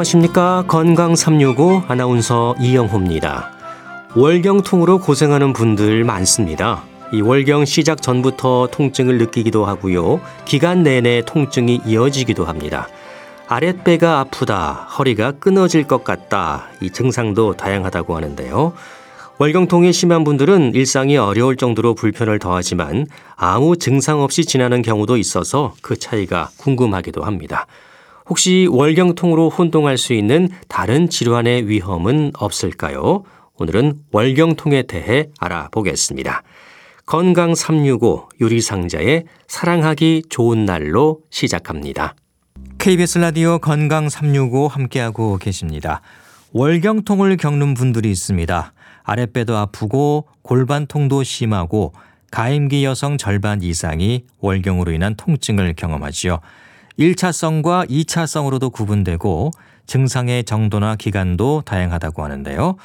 안녕하십니까. 건강 365 아나운서 이영호입니다. 월경통으로 고생하는 분들 많습니다. 이 월경 시작 전부터 통증을 느끼기도 하고요. 기간 내내 통증이 이어지기도 합니다. 아랫배가 아프다, 허리가 끊어질 것 같다, 이 증상도 다양하다고 하는데요. 월경통이 심한 분들은 일상이 어려울 정도로 불편을 더하지만 아무 증상 없이 지나는 경우도 있어서 그 차이가 궁금하기도 합니다. 혹시 월경통으로 혼동할 수 있는 다른 질환의 위험은 없을까요? 오늘은 월경통에 대해 알아보겠습니다. 건강 365 유리상자의 사랑하기 좋은 날로 시작합니다. KBS 라디오 건강 365 함께하고 계십니다. 월경통을 겪는 분들이 있습니다. 아랫배도 아프고 골반통도 심하고 가임기 여성 절반 이상이 월경으로 인한 통증을 경험하지요. 1차성과 2차성으로도 구분되고 증상의 정도나 기간도 다양하다고 하는데요.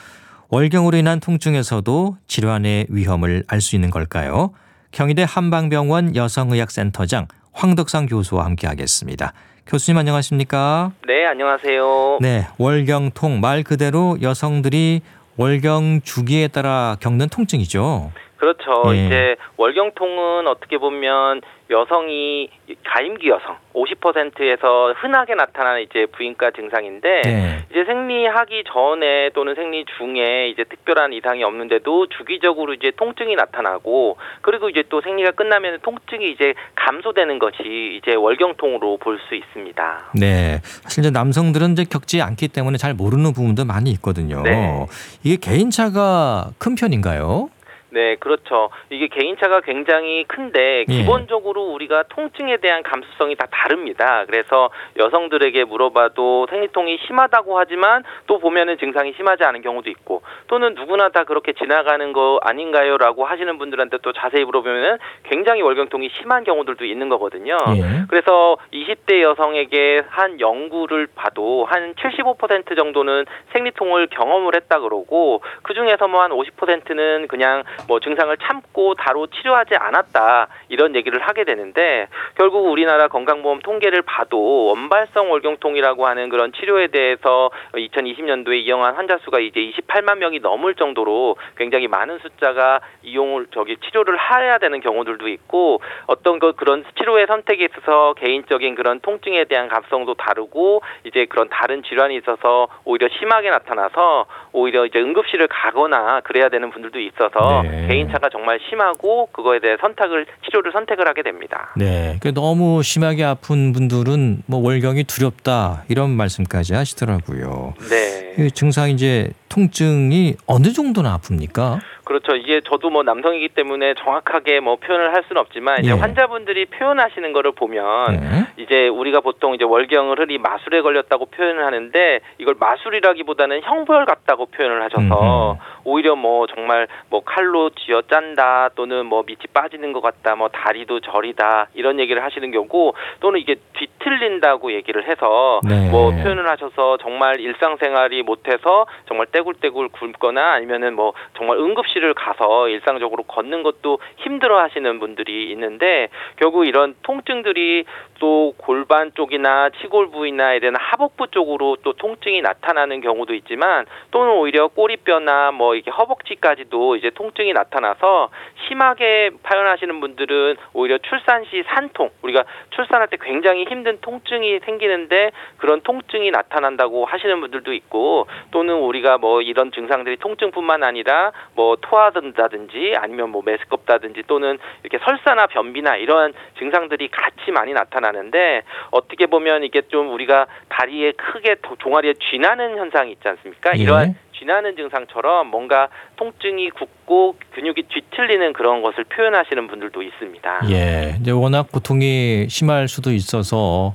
월경으로 인한 통증에서도 질환의 위험을 알 수 있는 걸까요? 경희대 한방병원 여성의학센터장 황덕상 교수와 함께하겠습니다. 교수님 안녕하십니까? 네, 안녕하세요. 네, 월경통 말 그대로 여성들이 월경 주기에 따라 겪는 통증이죠. 그렇죠. 예. 이제 월경통은 어떻게 보면 여성이 가임기 여성 50%에서 흔하게 나타나는 이제 부인과 증상인데 네. 이제 생리하기 전에 또는 생리 중에 이제 특별한 이상이 없는데도 주기적으로 이제 통증이 나타나고 그리고 이제 또 생리가 끝나면 통증이 이제 감소되는 것이 이제 월경통으로 볼 수 있습니다. 네. 사실 이제 남성들은 이제 겪지 않기 때문에 잘 모르는 부분도 많이 있거든요. 네. 이게 개인차가 큰 편인가요? 네, 그렇죠. 이게 개인차가 굉장히 큰데 예. 기본적으로 우리가 통증에 대한 감수성이 다 다릅니다. 그래서 여성들에게 물어봐도 생리통이 심하다고 하지만 또 보면은 증상이 심하지 않은 경우도 있고 또는 누구나 다 그렇게 지나가는 거 아닌가요라고 하시는 분들한테 또 자세히 물어보면은 굉장히 월경통이 심한 경우들도 있는 거거든요. 예. 그래서 20대 여성에게 한 연구를 봐도 한 75% 정도는 생리통을 경험을 했다 그러고 그 중에서 뭐 한 50%는 그냥 뭐 증상을 참고 바로 치료하지 않았다 이런 얘기를 하게 되는데 결국 우리나라 건강보험 통계를 봐도 원발성 월경통이라고 하는 그런 치료에 대해서 2020년도에 이용한 환자 수가 이제 28만 명이 넘을 정도로 굉장히 많은 숫자가 이용을 저기 치료를 해야 되는 경우들도 있고 어떤 그 그런 치료의 선택에 있어서 개인적인 그런 통증에 대한 감성도 다르고 이제 그런 다른 질환이 있어서 오히려 심하게 나타나서 오히려 이제 응급실을 가거나 그래야 되는 분들도 있어서 네. 개인차가 정말 심하고 그거에 대해 선택을 치료를 선택을 하게 됩니다. 네. 그 너무 심하게 아픈 분들은 뭐 월경이 두렵다 이런 말씀까지 하시더라고요. 네. 이 증상 이제 통증이 어느 정도나 아픕니까? 그렇죠. 이게 저도 뭐 남성이기 때문에 정확하게 뭐 표현을 할 수는 없지만 이제 예. 환자분들이 표현하시는 거를 보면 네. 이제 우리가 보통 이제 월경을 흐리 마술에 걸렸다고 표현을 하는데 이걸 마술이라기보다는 형벌 같다고 표현을 하셔서 음흠. 오히려 뭐 정말 뭐 칼로 쥐어 짠다 또는 뭐 밑이 빠지는 것 같다 뭐 다리도 저리다 이런 얘기를 하시는 경우 또는 이게 뒤틀린다고 얘기를 해서 네. 뭐 표현을 하셔서 정말 일상생활이 못해서 정말 떼굴떼굴 굶거나 아니면은 뭐 정말 응급실 을 가서 일상적으로 걷는 것도 힘들어 하시는 분들이 있는데 결국 이런 통증들이 또 골반 쪽이나 치골 부위나 이런 하복부 쪽으로 또 통증이 나타나는 경우도 있지만 또는 오히려 꼬리뼈나 뭐 이렇게 허벅지까지도 이제 통증이 나타나서 심하게 표현하시는 분들은 오히려 출산 시 산통 우리가 출산할 때 굉장히 힘든 통증이 생기는데 그런 통증이 나타난다고 하시는 분들도 있고 또는 우리가 뭐 이런 증상들이 통증뿐만 아니라 뭐 토하든다든지 아니면 뭐 메스껍다든지 또는 이렇게 설사나 변비나 이러한 증상들이 같이 많이 나타나는데 어떻게 보면 이게 좀 우리가 다리에 크게 도- 종아리에 쥐나는 현상이 있지 않습니까? 예. 이러한 쥐나는 증상처럼 뭔가 통증이 굳고 근육이 뒤틀리는 그런 것을 표현하시는 분들도 있습니다. 예. 이제 워낙 고통이 심할 수도 있어서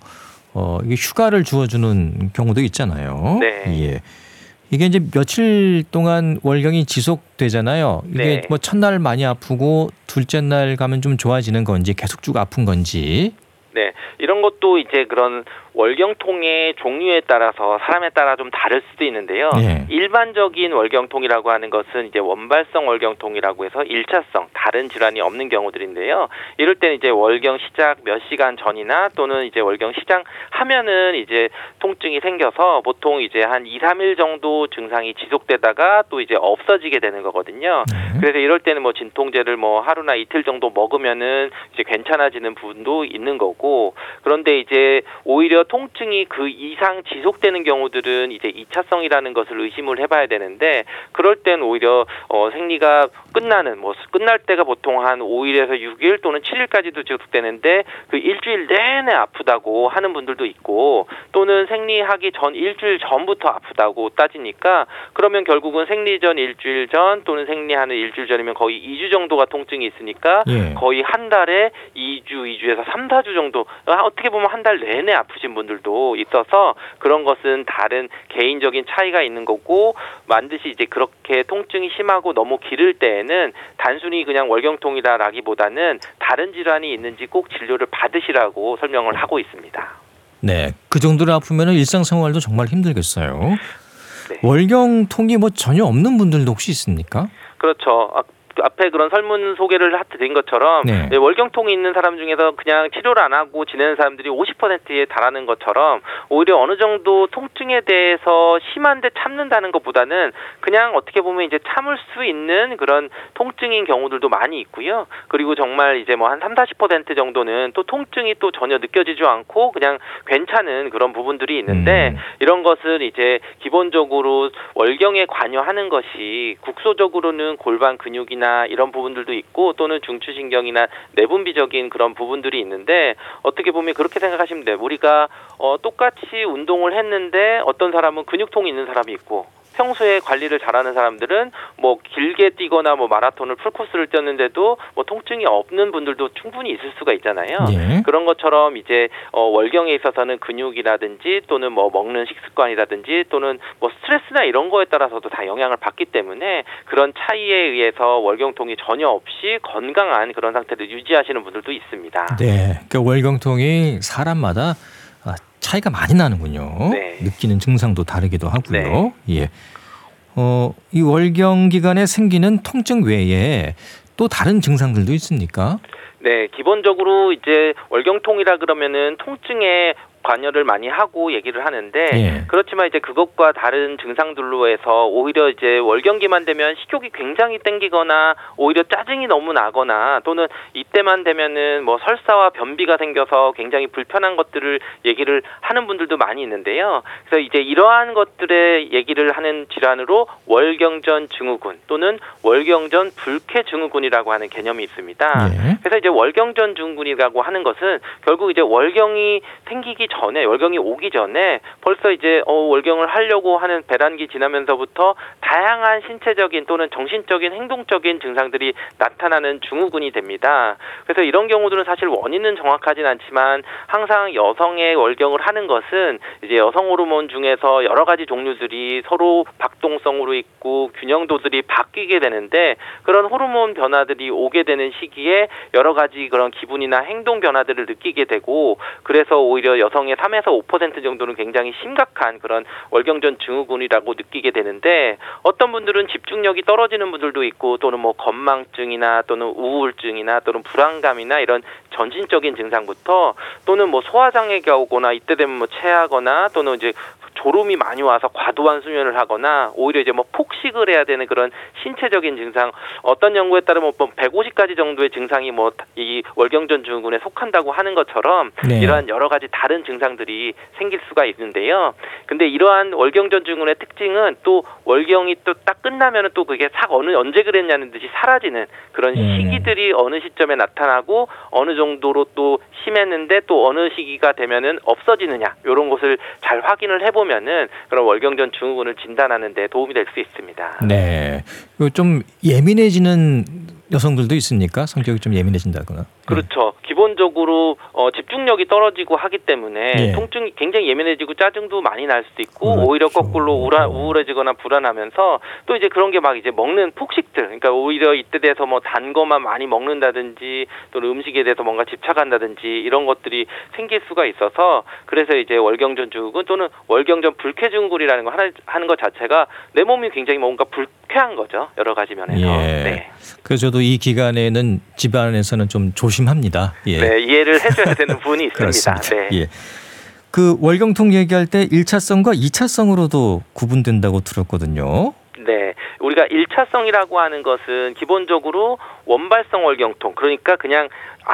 어 이게 휴가를 주어주는 경우도 있잖아요. 네. 예. 이게 이제 며칠 동안 월경이 지속되잖아요. 이게 네. 뭐 첫날 많이 아프고 둘째 날 가면 좀 좋아지는 건지 계속 쭉 아픈 건지. 네, 이런 것도 이제 그런 월경통의 종류에 따라서 사람에 따라 좀 다를 수도 있는데요. 예. 일반적인 월경통이라고 하는 것은 이제 원발성 월경통이라고 해서 일차성 다른 질환이 없는 경우들인데요. 이럴 때는 이제 월경 시작 몇 시간 전이나 또는 이제 월경 시작 하면은 이제 통증이 생겨서 보통 이제 한 2, 3일 정도 증상이 지속되다가 또 이제 없어지게 되는 거거든요. 네. 그래서 이럴 때는 뭐 진통제를 뭐 하루나 이틀 정도 먹으면은 이제 괜찮아지는 부분도 있는 거고 그런데 이제 오히려 통증이 그 이상 지속되는 경우들은 이제 이차성이라는 것을 의심을 해봐야 되는데 그럴 땐 오히려 어 생리가 끝나는 뭐 끝날 때가 보통 한 5일에서 6일 또는 7일까지도 지속되는데 그 일주일 내내 아프다고 하는 분들도 있고 또는 생리하기 전 일주일 전부터 아프다고 따지니까 그러면 결국은 생리 전 일주일 전 또는 생리하는 일주일 전이면 거의 2주 정도가 통증이 있으니까 예. 거의 한 달에 2주, 2주에서 3, 4주 정도 아, 어떻게 보면 한 달 내내 아프신 분들도 있어서 그런 것은 다른 개인적인 차이가 있는 거고 반드시 이제 그렇게 통증이 심하고 너무 기를 때에는 단순히 그냥 월경통이다라기보다는 다른 질환이 있는지 꼭 진료를 받으시라고 설명을 하고 있습니다. 네. 그 정도로 아프면 일상생활도 정말 힘들겠어요. 네. 월경통이 뭐 전혀 없는 분들도 혹시 있습니까? 그렇죠. 아, 그 앞에 그런 설문 소개를 하- 드린 것처럼 네. 네, 월경통이 있는 사람 중에서 그냥 치료를 안 하고 지내는 사람들이 50%에 달하는 것처럼 오히려 어느 정도 통증에 대해서 심한데 참는다는 것보다는 그냥 어떻게 보면 이제 참을 수 있는 그런 통증인 경우들도 많이 있고요. 그리고 정말 이제 뭐 한 3, 40% 정도는 또 통증이 또 전혀 느껴지지 않고 그냥 괜찮은 그런 부분들이 있는데 음. 이런 것은 이제 기본적으로 월경에 관여하는 것이 국소적으로는 골반 근육이나 이런 부분들도 있고 또는 중추신경이나 내분비적인 그런 부분들이 있는데 어떻게 보면 그렇게 생각하시면 돼요. 우리가 어, 똑같이 운동을 했는데 어떤 사람은 근육통이 있는 사람이 있고 평소에 관리를 잘하는 사람들은 뭐 길게 뛰거나 뭐 마라톤을 풀코스를 뛰었는데도 뭐 통증이 없는 분들도 충분히 있을 수가 있잖아요. 예. 그런 것처럼 이제 어, 월경에 있어서는 근육이라든지 또는 뭐 먹는 식습관이라든지 또는 뭐 스트레스나 이런 거에 따라서도 다 영향을 받기 때문에 그런 차이에 의해서 월경통이 전혀 없이 건강한 그런 상태를 유지하시는 분들도 있습니다. 네. 그러니까 월경통이 사람마다 아, 차이가 많이 나는군요. 네. 느끼는 증상도 다르기도 하고요. 예. 어, 이 월경 기간에 생기는 통증 외에 또 다른 증상들도 있습니까? 네, 기본적으로 이제 월경통이라 그러면은 통증에 관여를 많이 하고 얘기를 하는데 예. 그렇지만 이제 그것과 다른 증상들로 해서 오히려 이제 월경기만 되면 식욕이 굉장히 땡기거나 오히려 짜증이 너무 나거나 또는 이때만 되면은 뭐 설사와 변비가 생겨서 굉장히 불편한 것들을 얘기를 하는 분들도 많이 있는데요. 그래서 이제 이러한 것들의 얘기를 하는 질환으로 월경전 증후군 또는 월경전 불쾌 증후군이라고 하는 개념이 있습니다. 예. 그래서 이제 월경전 증후군이라고 하는 것은 결국 이제 월경이 생기기 전에 월경이 오기 전에 벌써 이제 어 월경을 하려고 하는 배란기 지나면서부터 다양한 신체적인 또는 정신적인 행동적인 증상들이 나타나는 증후군이 됩니다. 그래서 이런 경우들은 사실 원인은 정확하진 않지만 항상 여성의 월경을 하는 것은 이제 여성 호르몬 중에서 여러 가지 종류들이 서로 박동성으로 있고 균형도들이 바뀌게 되는데 그런 호르몬 변화들이 오게 되는 시기에 여러 가지 그런 기분이나 행동 변화들을 느끼게 되고 그래서 오히려 여성 의 3에서 5% 정도는 굉장히 심각한 그런 월경전 증후군이라고 느끼게 되는데 어떤 분들은 집중력이 떨어지는 분들도 있고 또는 뭐 건망증이나 또는 우울증이나 또는 불안감이나 이런 전신적인 증상부터 또는 뭐 소화장애가 오거나 이때 되면 뭐 체하거나 또는 이제 졸음이 많이 와서 과도한 수면을 하거나 오히려 이제 뭐 폭식을 해야 되는 그런 신체적인 증상 어떤 연구에 따르면 뭐 150가지 정도의 증상이 뭐 이 월경전 증후군에 속한다고 하는 것처럼 네. 이러한 여러 가지 다른 증상들이 생길 수가 있는데요. 근데 이러한 월경전 증후군의 특징은 또 월경이 또 딱 끝나면은 또 그게 싹 어느 언제 그랬냐는 듯이 사라지는 그런 음. 시기들이 어느 시점에 나타나고 어느 정도로 또 심했는데 또 어느 시기가 되면은 없어지느냐 이런 것을 잘 확인을 해보면은 그런 월경전 증후군을 진단하는 데 도움이 될 수 있습니다. 네. 좀 예민해지는 여성들도 있습니까? 성격이 좀 예민해진다거나. 그렇죠. 기본적으로 어, 집중력이 떨어지고 하기 때문에 예. 통증이 굉장히 예민해지고 짜증도 많이 날 수도 있고 그렇죠. 오히려 거꾸로 우라, 우울해지거나 불안하면서 또 이제 그런 게 막 이제 먹는 폭식들 그러니까 오히려 이때 돼서 뭐 단 거만 많이 먹는다든지 또는 음식에 대해서 뭔가 집착한다든지 이런 것들이 생길 수가 있어서 그래서 이제 월경전 증후군 또는 월경전 불쾌증후군이라는 거 하나 하는 것 자체가 내 몸이 굉장히 뭔가 불쾌한 거죠 여러 가지 면에서 예. 네. 그래서 저도 이 기간에는 집안에서는 좀 조심합니다. 예. 네, 이해를 해줘야 되는 부분이 있습니다. 네. 예. 그 월경통 얘기할 때 1차성과 2차성으로도 구분된다고 들었거든요. 네. 우리가 일차성이라고 하는 것은 기본적으로 원발성 월경통, 그러니까 그냥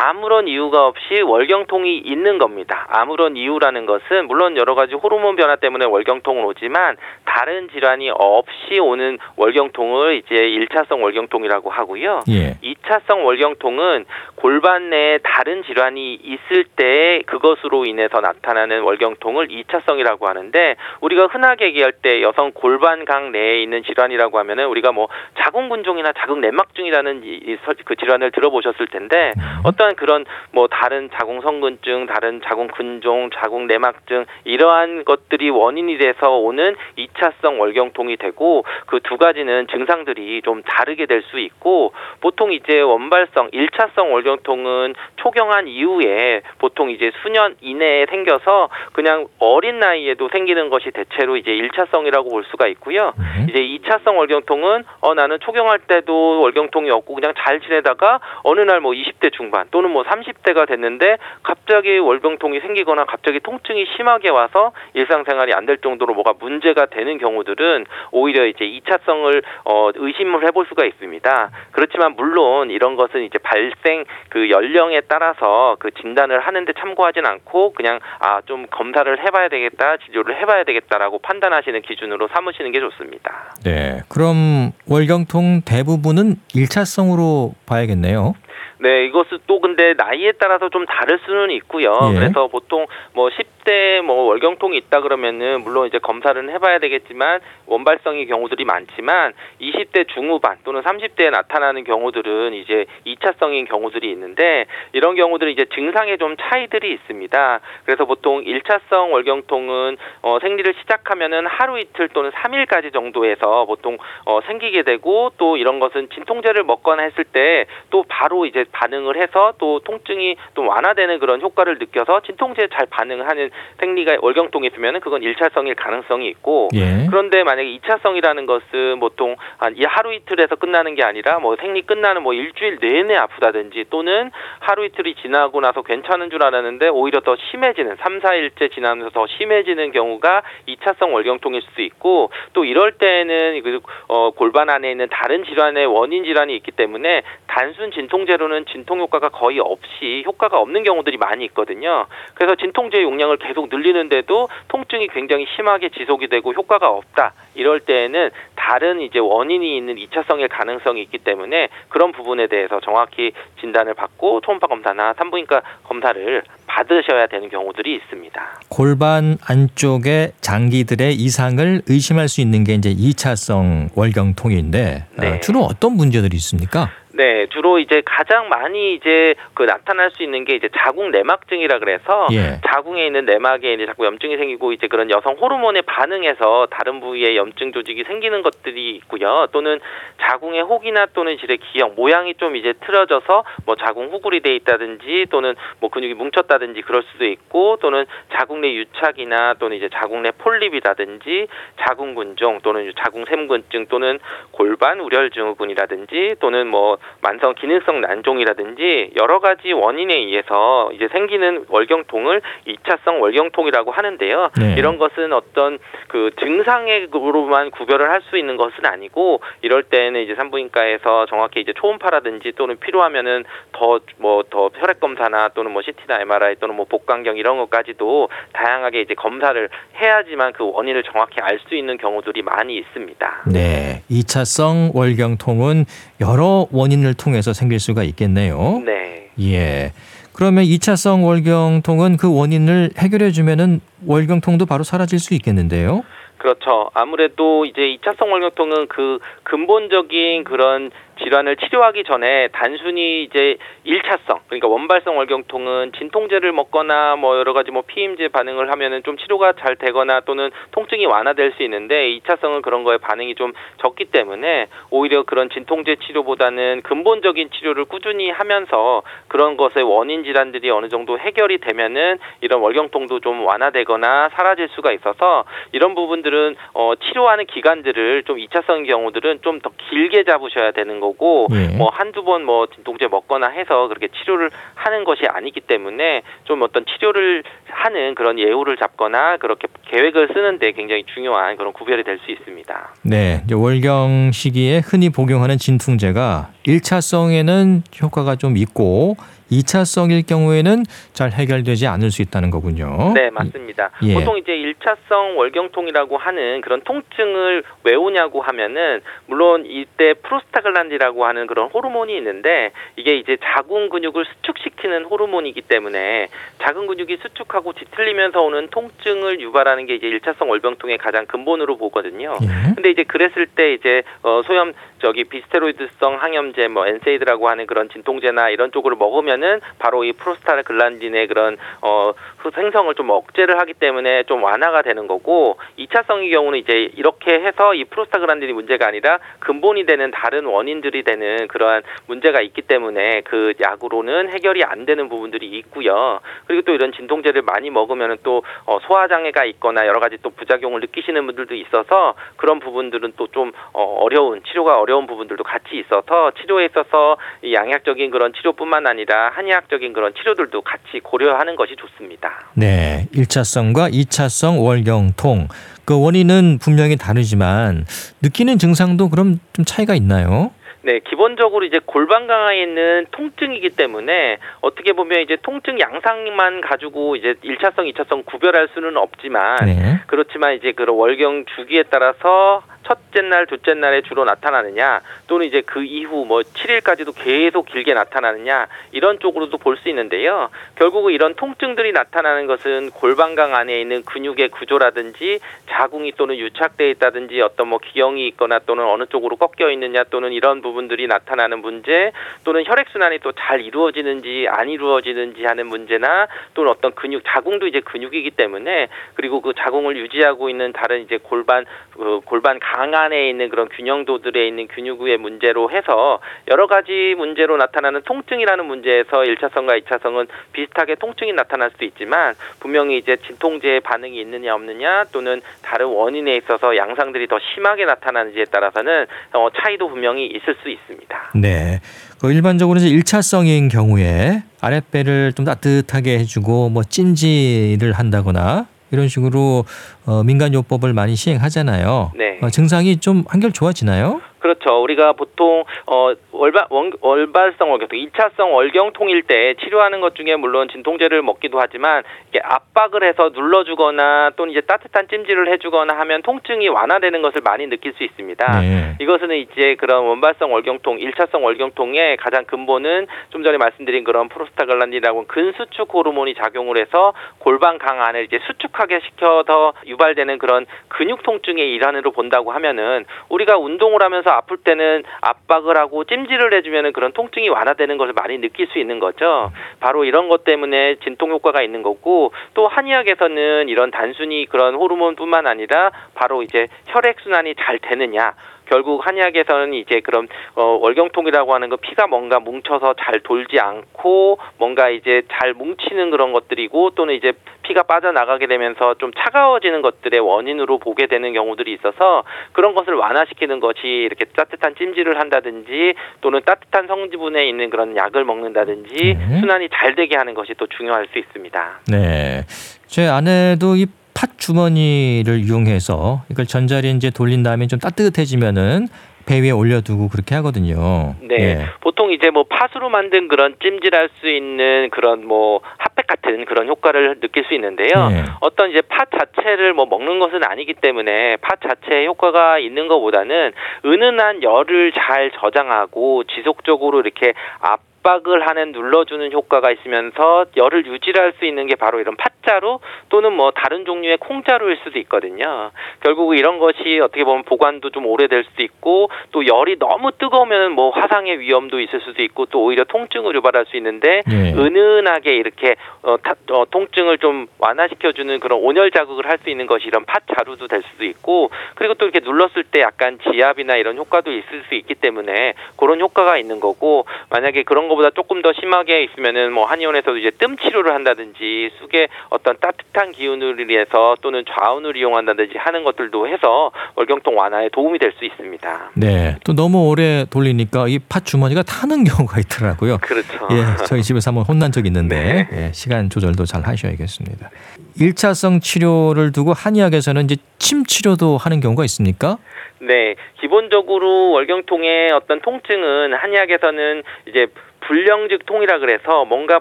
아무런 이유가 없이 월경통이 있는 겁니다. 아무런 이유라는 것은 물론 여러 가지 호르몬 변화 때문에 월경통은 오지만 다른 질환이 없이 오는 월경통을 이제 일차성 월경통이라고 하고요. 예. 이차성 월경통은 골반 내에 다른 질환이 있을 때 그것으로 인해서 나타나는 월경통을 이차성이라고 하는데 우리가 흔하게 얘기할 때 여성 골반강 내에 있는 질환이라고 하면은 우리가 뭐 자궁 근종이나 자궁 내막증이라는 이- 이 서- 그 질환을 들어보셨을 텐데 어 떠한 그런 뭐 다른 자궁 성근증, 다른 자궁 근종, 자궁 내막증 이러한 것들이 원인이 돼서 오는 이차성 월경통이 되고 그 두 가지는 증상들이 좀 다르게 될 수 있고 보통 이제 원발성 일차성 월경통은 초경한 이후에 보통 이제 수년 이내에 생겨서 그냥 어린 나이에도 생기는 것이 대체로 이제 일차성이라고 볼 수가 있고요. 음. 이제 이차성 월경통은 어 나는 초경할 때도 월경통이 없고 그냥 잘 지내다가 어느 날 뭐 20대 중반 또는 뭐 30대가 됐는데 갑자기 월경통이 생기거나 갑자기 통증이 심하게 와서 일상생활이 안 될 정도로 뭐가 문제가 되는 경우들은 오히려 이제 이차성을 어 의심을 해볼 수가 있습니다. 그렇지만 물론 이런 것은 이제 발생 그 연령에 따라서 그 진단을 하는데 참고하진 않고 그냥 아 좀 검사를 해봐야 되겠다 진료를 해봐야 되겠다라고 판단하시는 기준으로 삼으시는 게 좋습니다. 네. 그럼 월경통 대부분은 1차성으로 봐야겠네요. 네, 이것은 또 근데 나이에 따라서 좀 다를 수는 있고요. 예. 그래서 보통 뭐 10대 뭐 월경통이 있다 그러면은 물론 이제 검사를 해봐야 되겠지만 원발성의 경우들이 많지만 20대 중후반 또는 30대에 나타나는 경우들은 이제 2차성인 경우들이 있는데 이런 경우들은 이제 증상에 좀 차이들이 있습니다. 그래서 보통 1차성 월경통은 어, 생리를 시작하면은 하루 이틀 또는 3일까지 정도에서 보통 어, 생기게 되고 또 이런 것은 진통제를 먹거나 했을 때 또 바로 이제 반응을 해서 또 통증이 좀 완화되는 그런 효과를 느껴서 진통제에 잘 반응하는 생리가 월경통이 있으면은 그건 1차성일 가능성이 있고 예. 그런데 만약에 2차성이라는 것은 보통 한이 하루 이틀에서 끝나는 게 아니라 뭐 생리 끝나는 뭐 일주일 내내 아프다든지 또는 하루 이틀이 지나고 나서 괜찮은 줄 알았는데 오히려 더 심해지는 3, 4일째 지나면서 더 심해지는 경우가 2차성 월경통일 수도 있고 또 이럴 때는 그, 어, 골반 안에 있는 다른 질환의 원인 질환이 있기 때문에 단순 진통제로는 진통 효과가 거의 없이 효과가 없는 경우들이 많이 있거든요. 그래서 진통제 용량을 계속 늘리는데도 통증이 굉장히 심하게 지속이 되고 효과가 없다. 이럴 때에는 다른 이제 원인이 있는 2차성일 가능성이 있기 때문에 그런 부분에 대해서 정확히 진단을 받고 초음파 검사나 산부인과 검사를 받으셔야 되는 경우들이 있습니다. 골반 안쪽의 장기들의 이상을 의심할 수 있는 게 이제 2차성 월경통인데 어, 네. 주로 어떤 문제들이 있습니까? 네, 주로 이제 가장 많이 이제 그 나타날 수 있는 게 이제 자궁 내막증이라 그래서 예. 자궁에 있는 내막에 이제 자꾸 염증이 생기고 이제 그런 여성 호르몬에 반응해서 다른 부위에 염증 조직이 생기는 것들이 있고요. 또는 자궁의 혹이나 또는 질의 기형 모양이 좀 이제 틀어져서 뭐 자궁 후굴이 돼 있다든지 또는 뭐 근육이 뭉쳤다든지 그럴 수도 있고 또는 자궁 내 유착이나 또는 이제 자궁 내 폴립이라든지 자궁근종 또는 자궁 샘근증 또는 골반 우렬 증후군이라든지 또는 뭐 만성 기능성 난종이라든지 여러 가지 원인에 의해서 이제 생기는 월경통을 2차성 월경통이라고 하는데요. 네. 이런 것은 어떤 그 증상으로만 구별을 할 수 있는 것은 아니고 이럴 때는 이제 산부인과에서 정확히 이제 초음파라든지 또는 필요하면은 더 뭐 더 혈액 검사나 또는 뭐 CT나 MRI 또는 뭐 복강경 이런 것까지도 다양하게 이제 검사를 해야지만 그 원인을 정확히 알 수 있는 경우들이 많이 있습니다. 네. 2차성 월경통은 여러 원인 을 통해서 생길 수가 있겠네요. 네. 예. 그러면 2차성 월경통은 그 원인을 해결해 주면은 월경통도 바로 사라질 수 있겠는데요. 그렇죠. 아무래도 이제 2차성 월경통은 그 근본적인 그런 질환을 치료하기 전에 단순히 이제 일차성 그러니까 원발성 월경통은 진통제를 먹거나 뭐 여러 가지 뭐 피임제 반응을 하면은 좀 치료가 잘 되거나 또는 통증이 완화될 수 있는데 이차성은 그런 거에 반응이 좀 적기 때문에 오히려 그런 진통제 치료보다는 근본적인 치료를 꾸준히 하면서 그런 것의 원인 질환들이 어느 정도 해결이 되면은 이런 월경통도 좀 완화되거나 사라질 수가 있어서 이런 부분들은 어 치료하는 기간들을 좀 이차성인 경우들은 좀 더 길게 잡으셔야 되는 거고 예. 뭐 한두 번 뭐 진통제 먹거나 해서 그렇게 치료를 하는 것이 아니기 때문에 좀 어떤 치료를 하는 그런 예우를 잡거나 그렇게 계획을 쓰는데 굉장히 중요한 그런 구별이 될 수 있습니다. 네, 월경 시기에 흔히 복용하는 진통제가 1차성에는 효과가 좀 있고 2차성일 경우에는 잘 해결되지 않을 수 있다는 거군요. 네, 맞습니다. 예. 보통 이제 일차성 월경통이라고 하는 그런 통증을 왜 오냐고 하면은 물론 이때 프로스타글란디라고 하는 그런 호르몬이 있는데 이게 이제 자궁 근육을 수축시키는 호르몬이기 때문에 자궁 근육이 수축하고 뒤틀리면서 오는 통증을 유발하는 게 이제 일차성 월병통의 가장 근본으로 보거든요. 예. 근데 이제 그랬을 때 이제 어 소염 저기 비스테로이드성 항염제 뭐 엔세이드라고 하는 그런 진통제나 이런 쪽으로 먹으면은 바로 이 프로스타글란딘의 그런 어 생성을 좀 억제를 하기 때문에 좀 완화가 되는 거고 2차성의 경우는 이제 이렇게 해서 이 프로스타글란딘이 문제가 아니라 근본이 되는 다른 원인들이 되는 그러한 문제가 있기 때문에 그 약으로는 해결이 안 되는 부분들이 있고요. 그리고 또 이런 진통제를 많이 먹으면은 또 어, 소화 장애가 있거나 여러 가지 또 부작용을 느끼시는 분들도 있어서 그런 부분들은 또 좀 어, 어려운 치료가 어려운 부분들도 같이 있어서 치료에 있어서 이 양약적인 그런 치료뿐만 아니라 한의학적인 그런 치료들도 같이 고려하는 것이 좋습니다. 네, 1차성과 2차성 월경통 그 원인은 분명히 다르지만 느끼는 증상도 그럼 좀 차이가 있나요? 네, 기본적으로 이제 골반 강화에 있는 통증이기 때문에 어떻게 보면 이제 통증 양상만 가지고 이제 1차성, 2차성 구별할 수는 없지만 네. 그렇지만 이제 그런 월경 주기에 따라서 첫째 날, 둘째 날에 주로 나타나느냐 또는 이제 그 이후 뭐 7일까지도 계속 길게 나타나느냐 이런 쪽으로도 볼 수 있는데요. 결국은 이런 통증들이 나타나는 것은 골반강 안에 있는 근육의 구조라든지 자궁이 또는 유착돼 있다든지 어떤 뭐 기형이 있거나 또는 어느 쪽으로 꺾여 있느냐 또는 이런 부분 들이 나타나는 문제 또는 혈액 순환이 또 잘 이루어지는지 안 이루어지는지 하는 문제나 또는 어떤 근육 자궁도 이제 근육이기 때문에 그리고 그 자궁을 유지하고 있는 다른 이제 골반 그 골반 강 안에 있는 그런 균형도들에 있는 근육의 문제로 해서 여러 가지 문제로 나타나는 통증이라는 문제에서 1차성과 2차성은 비슷하게 통증이 나타날 수도 있지만 분명히 이제 진통제의 반응이 있느냐 없느냐 또는 다른 원인에 있어서 양상들이 더 심하게 나타나는지에 따라서는 어, 차이도 분명히 있을 수 있습니다. 네. 그 일반적으로 이제 1차성인 경우에 아랫배를 좀 따뜻하게 해주고 뭐 찜질을 한다거나 이런 식으로 어, 민간요법을 많이 시행하잖아요. 네. 어, 증상이 좀 한결 좋아지나요? 그렇죠. 우리가 보통 어 월발 원, 월발성 월경통, 2차성 월경통일 때 치료하는 것 중에 물론 진통제를 먹기도 하지만 이게 압박을 해서 눌러주거나 또는 이제 따뜻한 찜질을 해주거나 하면 통증이 완화되는 것을 많이 느낄 수 있습니다. 네. 이것은 이제 그런 원발성 월경통, 1차성 월경통의 가장 근본은 좀 전에 말씀드린 그런 프로스타글란딘이라고 근수축 호르몬이 작용을 해서 골반 강 안을 이제 수축하게 시켜서 유발되는 그런 근육 통증의 일환으로 본다고 하면은 우리가 운동을 하면서 아플 때는 압박을 하고 찜질을 해주면은 그런 통증이 완화되는 것을 많이 느낄 수 있는 거죠. 바로 이런 것 때문에 진통 효과가 있는 거고 또 한의학에서는 이런 단순히 그런 호르몬뿐만 아니라 바로 이제 혈액 순환이 잘 되느냐 결국 한의학에서는 이제 그런 어, 월경통이라고 하는 거 피가 뭔가 뭉쳐서 잘 돌지 않고 뭔가 이제 잘 뭉치는 그런 것들이고 또는 이제 피가 빠져나가게 되면서 좀 차가워지는 것들의 원인으로 보게 되는 경우들이 있어서 그런 것을 완화시키는 것이 이렇게 따뜻한 찜질을 한다든지 또는 따뜻한 성지분에 있는 그런 약을 먹는다든지 네. 순환이 잘 되게 하는 것이 또 중요할 수 있습니다. 네. 제 아내도 이 팥 주머니를 이용해서 이걸 전자레인지에 돌린 다음에 좀 따뜻해지면은 배 위에 올려두고 그렇게 하거든요. 네. 예. 보통 이제 뭐 팥으로 만든 그런 찜질할 수 있는 그런 뭐 핫팩 같은 그런 효과를 느낄 수 있는데요. 네. 어떤 이제 팥 자체를 뭐 먹는 것은 아니기 때문에 팥 자체에 효과가 있는 것보다는 은은한 열을 잘 저장하고 지속적으로 이렇게 압 압박을 하는 눌러주는 효과가 있으면서 열을 유지할 수 있는 게 바로 이런 팥자루 또는 뭐 다른 종류의 콩자루일 수도 있거든요. 결국 이런 것이 어떻게 보면 보관도 좀 오래될 수도 있고 또 열이 너무 뜨거우면 뭐 화상의 위험도 있을 수도 있고 또 오히려 통증을 유발할 수 있는데 예. 은은하게 이렇게 어, 타, 어, 통증을 좀 완화시켜주는 그런 온열 자극을 할 수 있는 것이 이런 팥자루도 될 수도 있고 그리고 또 이렇게 눌렀을 때 약간 지압이나 이런 효과도 있을 수 있기 때문에 그런 효과가 있는 거고 만약에 그런 것보다 조금 더 심하게 있으면은 뭐 한의원에서도 이제 뜸 치료를 한다든지 쑥의 어떤 따뜻한 기운을 위해서 또는 좌운을 이용한다든지 하는 것들도 해서 월경통 완화에 도움이 될 수 있습니다. 네. 또 너무 오래 돌리니까 이 팥 주머니가 타는 경우가 있더라고요. 그렇죠. 예, 저희 집에서 한번 혼난 적 있는데 예, 시간 조절도 잘 하셔야겠습니다. 일차성 치료를 두고 한의학에서는 이제 침 치료도 하는 경우가 있습니까? 네, 기본적으로 월경통의 어떤 통증은 한의학에서는 이제 불량즉 통이라 그래서 뭔가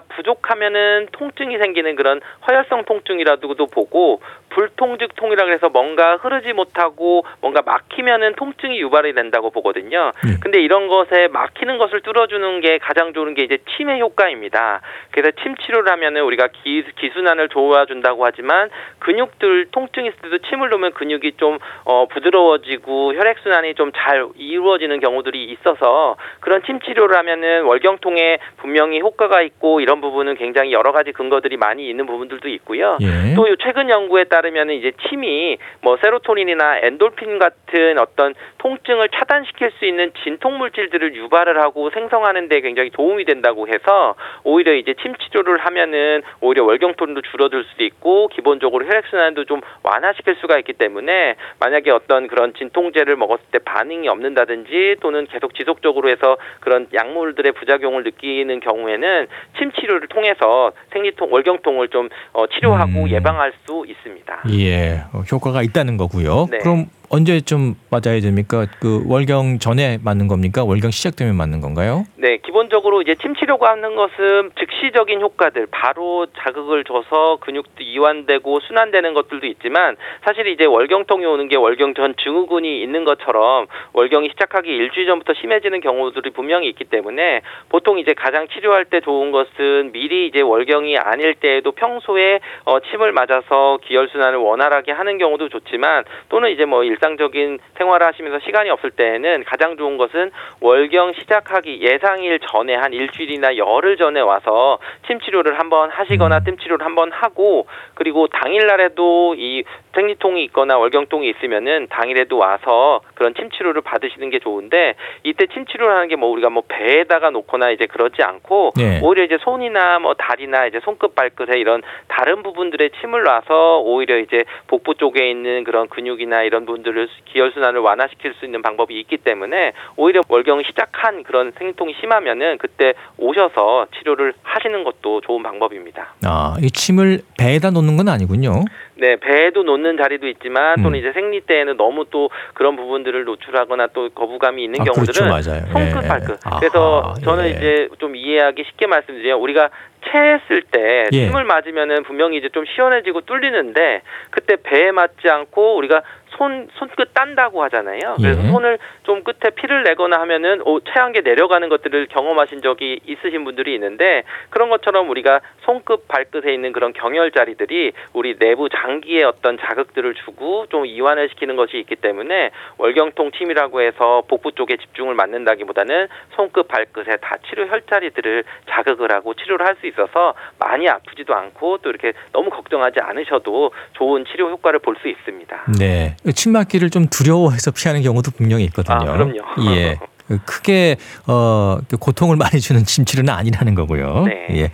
부족하면은 통증이 생기는 그런 허혈성 통증이라고도 보고 불통즉 통이라 그래서 뭔가 흐르지 못하고 뭔가 막히면은 통증이 유발이 된다고 보거든요. 예. 근데 이런 것에 막히는 것을 뚫어주는 게 가장 좋은 게 이제 침의 효과입니다. 그래서 침 치료를 하면은 우리가 기, 기순환을 도와준다고 하지만 근육들 통증이 있을 때도 침을 놓으면 근육이 좀 어, 부드러워지고 혈액 순환이 좀 잘 이루어지는 경우들이 있어서 그런 침 치료를 하면은 월경통에 분명히 효과가 있고 이런 부분은 굉장히 여러 가지 근거들이 많이 있는 부분들도 있고요. 예. 또 최근 연구에 따 르면 이제 침이 뭐 세로토닌이나 엔돌핀 같은 어떤 통증을 차단시킬 수 있는 진통 물질들을 유발을 하고 생성하는 데 굉장히 도움이 된다고 해서 오히려 이제 침 치료를 하면은 오히려 월경통도 줄어들 수도 있고 기본적으로 혈액 순환도 좀 완화시킬 수가 있기 때문에 만약에 어떤 그런 진통제를 먹었을 때 반응이 없는다든지 또는 계속 지속적으로 해서 그런 약물들의 부작용을 느끼는 경우에는 침 치료를 통해서 생리통 월경통을 좀 어, 치료하고 음. 예방할 수 있습니다. 예, 어, 효과가 있다는 거고요. 네. 그럼 언제쯤 맞아야 됩니까? 그 월경 전에 맞는 겁니까? 월경 시작되면 맞는 건가요? 네, 기본적으로 이제 침 치료가 하는 것은 즉시적인 효과들, 바로 자극을 줘서 근육도 이완되고 순환되는 것들도 있지만 사실 이제 월경통이 오는 게 월경 전 증후군이 있는 것처럼 월경이 시작하기 일주일 전부터 심해지는 경우들이 분명히 있기 때문에 보통 이제 가장 치료할 때 좋은 것은 미리 이제 월경이 아닐 때에도 평소에 어, 침을 맞아서 기혈 순환을 원활하게 하는 경우도 좋지만 또는 이제 뭐 일 상적인 생활을 하시면서 시간이 없을 때에는 가장 좋은 것은 월경 시작하기 예상일 전에 한 일주일이나 열흘 전에 와서 침 치료를 한번 하시거나 뜸 치료를 한번 하고 그리고 당일날에도 이 생리통이 있거나 월경통이 있으면은 당일에도 와서 그런 침 치료를 받으시는 게 좋은데 이때 침 치료를 하는 게 뭐 우리가 뭐 배에다가 놓거나 이제 그러지 않고 네. 오히려 이제 손이나 뭐 다리나 이제 손끝 발끝에 이런 다른 부분들에 침을 놔서 오히려 이제 복부 쪽에 있는 그런 근육이나 이런 분들 을 기혈 순환을 완화시킬 수 있는 방법이 있기 때문에 오히려 월경 시작한 그런 생리통이 심하면은 그때 오셔서 치료를 하시는 것도 좋은 방법입니다. 아, 이 침을 배에다 놓는 건 아니군요. 네, 배에도 놓는 자리도 있지만 또는 음. 이제 생리 때에는 너무 또 그런 부분들을 노출하거나 또 거부감이 있는 아, 경우들은 그렇죠, 맞아요. 손끝 예. 발끝. 아하, 그래서 저는 예. 이제 좀 이해하기 쉽게 말씀드리면 우리가 체했을 때 예. 침을 맞으면은 분명히 이제 좀 시원해지고 뚫리는데 그때 배에 맞지 않고 우리가 손 손끝 딴다고 하잖아요. 그래서 예. 손을 좀 끝에 피를 내거나 하면은 오, 체한 게 내려가는 것들을 경험하신 적이 있으신 분들이 있는데 그런 것처럼 우리가 손끝 발끝에 있는 그런 경혈 자리들이 우리 내부 장기에 어떤 자극들을 주고 좀 이완을 시키는 것이 있기 때문에 월경통 침이라고 해서 복부 쪽에 집중을 맞는다기보다는 손끝 발끝에 다 치료 혈자리들을 자극을 하고 치료를 할 수 있 어서 많이 아프지도 않고 또 이렇게 너무 걱정하지 않으셔도 좋은 치료 효과를 볼 수 있습니다. 네. 침 맞기를 좀 두려워해서 피하는 경우도 분명히 있거든요. 아, 그럼요. 예. 그 크게 어 고통을 많이 주는 침치료는 아니라는 거고요. 네. 예.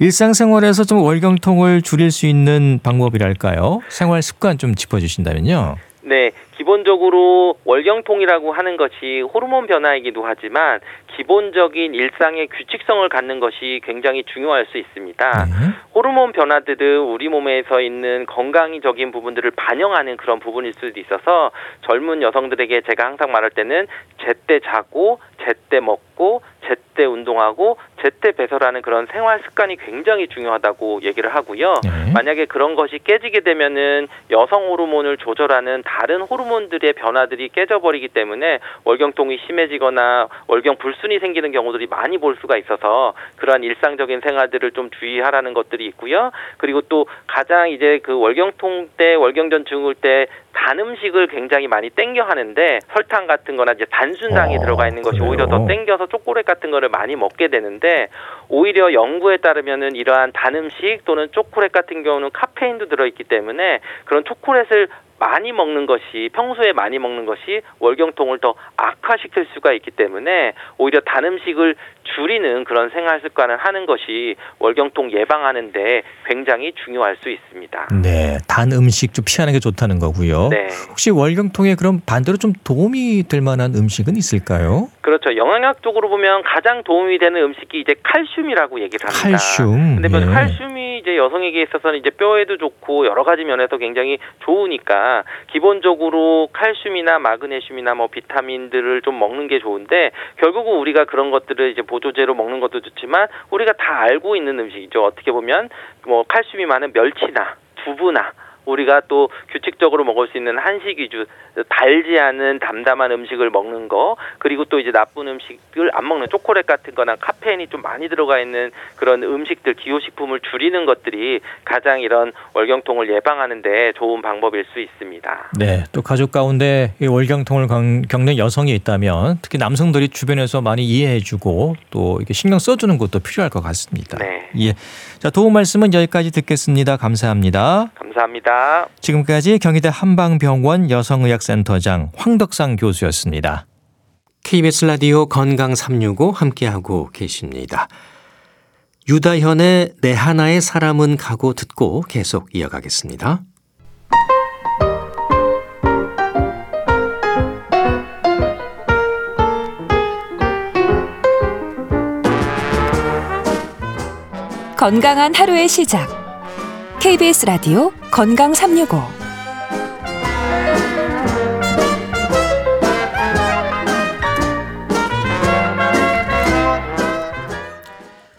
일상생활에서 좀 월경통을 줄일 수 있는 방법이랄까요? 생활 습관 좀 짚어주신다면요. 네, 기본적으로 월경통이라고 하는 것이 호르몬 변화이기도 하지만 기본적인 일상의 규칙성을 갖는 것이 굉장히 중요할 수 있습니다. 네. 호르몬 변화들은 우리 몸에서 있는 건강적인 부분들을 반영하는 그런 부분일 수도 있어서 젊은 여성들에게 제가 항상 말할 때는 제때 자고 제때 먹고 제때 운동하고 제때 배설하는 그런 생활 습관이 굉장히 중요하다고 얘기를 하고요. 네. 만약에 그런 것이 깨지게 되면은 여성 호르몬을 조절하는 다른 호르몬들의 변화들이 깨져버리기 때문에 월경통이 심해지거나 월경 불순이 생기는 경우들이 많이 볼 수가 있어서 그러한 일상적인 생활들을 좀 주의하라는 것들이 있고요. 그리고 또 가장 이제 그 월경통 때 월경전 증후일 때단 음식을 굉장히 많이 땡겨 하는데 설탕 같은 거나 이제 단순당이 어, 들어가 있는 것이 그래요? 오히려 더 땡겨서 초콜릿 같은 거를 많이 먹게 되는데 오히려 연구에 따르면은 이러한 단 음식 또는 초콜릿 같은 경우는 카페인도 들어 있기 때문에 그런 초콜릿을 많이 먹는 것이 평소에 많이 먹는 것이 월경통을 더 악화시킬 수가 있기 때문에 오히려 단 음식을 줄이는 그런 생활 습관을 하는 것이 월경통 예방하는데 굉장히 중요할 수 있습니다. 네, 단 음식 좀 피하는 게 좋다는 거고요. 네. 혹시 월경통에 그럼 반대로 좀 도움이 될 만한 음식은 있을까요? 그렇죠. 영양학적으로 보면 가장 도움이 되는 음식이 이제 칼슘이라고 얘기를 합니다. 칼슘. 근데 뭐 예. 칼슘이 이제 여성에게 있어서는 이제 뼈에도 좋고 여러 가지 면에서 굉장히 좋으니까 기본적으로 칼슘이나 마그네슘이나 뭐 비타민들을 좀 먹는 게 좋은데 결국은 우리가 그런 것들을 이제 보조제로 먹는 것도 좋지만 우리가 다 알고 있는 음식이죠. 어떻게 보면 뭐 칼슘이 많은 멸치나 두부나 우리가 또 규칙적으로 먹을 수 있는 한식 위주 달지 않은 담담한 음식을 먹는 거 그리고 또 이제 나쁜 음식을 안 먹는 초콜릿 같은 거나 카페인이 좀 많이 들어가 있는 그런 음식들 기호식품을 줄이는 것들이 가장 이런 월경통을 예방하는데 좋은 방법일 수 있습니다. 네, 또 가족 가운데 이 월경통을 강- 겪는 여성이 있다면 특히 남성들이 주변에서 많이 이해해주고 또 이렇게 신경 써주는 것도 필요할 것 같습니다. 네. 예, 자 도움 말씀은 여기까지 듣겠습니다. 감사합니다. 감사합니다. 지금까지 경희대 한방병원 여성의학센터장 황덕상 교수였습니다. KBS 라디오 건강 365 함께하고 계십니다. 유다현의 내 하나의 사람은 가고 듣고 계속 이어가겠습니다. 건강한 하루의 시작. KBS 라디오 건강 365.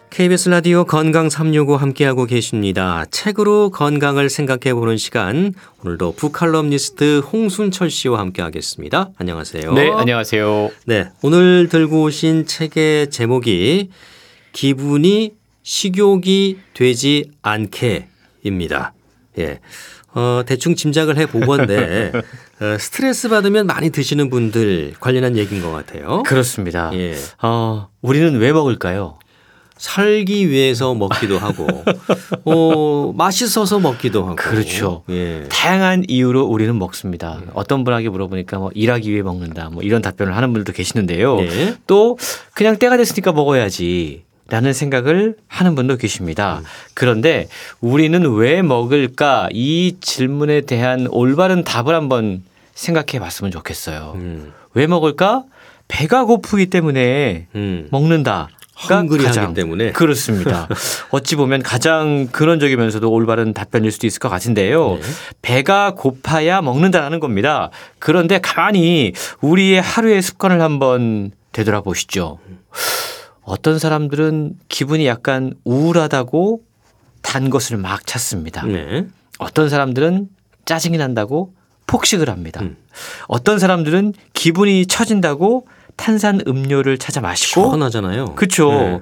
KBS 라디오 건강 365 함께하고 계십니다. 책으로 건강을 생각해 보는 시간. 오늘도 북칼럼니스트 홍순철 씨와 함께하겠습니다. 안녕하세요. 네, 안녕하세요. 네, 오늘 들고 오신 책의 제목이 기분이 식욕이 되지 않게 입니다. 예. 어, 대충 짐작을 해 보건데 어, 스트레스 받으면 많이 드시는 분들 관련한 얘기인 것 같아요. 그렇습니다. 예. 어, 우리는 왜 먹을까요? 살기 위해서 먹기도 하고, 어, 맛있어서 먹기도 하고. 그렇죠. 예. 다양한 이유로 우리는 먹습니다. 어떤 분에게 물어보니까 뭐 일하기 위해 먹는다. 뭐 이런 답변을 하는 분들도 계시는데요. 예. 또 그냥 때가 됐으니까 먹어야지. 라는 생각을 하는 분도 계십니다. 그런데 우리는 왜 먹을까? 이 질문에 대한 올바른 답을 한번 생각해 봤으면 좋겠어요. 음, 왜 먹을까? 배가 고프기 때문에 음. 먹는다. 헝그리하기 때문에. 그렇습니다. 어찌 보면 가장 근원적이면서도 올바른 답변일 수도 있을 것 같은데요. 네. 배가 고파야 먹는다라는 겁니다. 그런데 가만히 우리의 하루의 습관을 한번 되돌아보시죠. 어떤 사람들은 기분이 약간 우울하다고 단 것을 막 찾습니다. 네. 어떤 사람들은 짜증이 난다고 폭식을 합니다. 음. 어떤 사람들은 기분이 처진다고 탄산 음료를 찾아 마시고 시원하잖아요. 그렇죠. 네.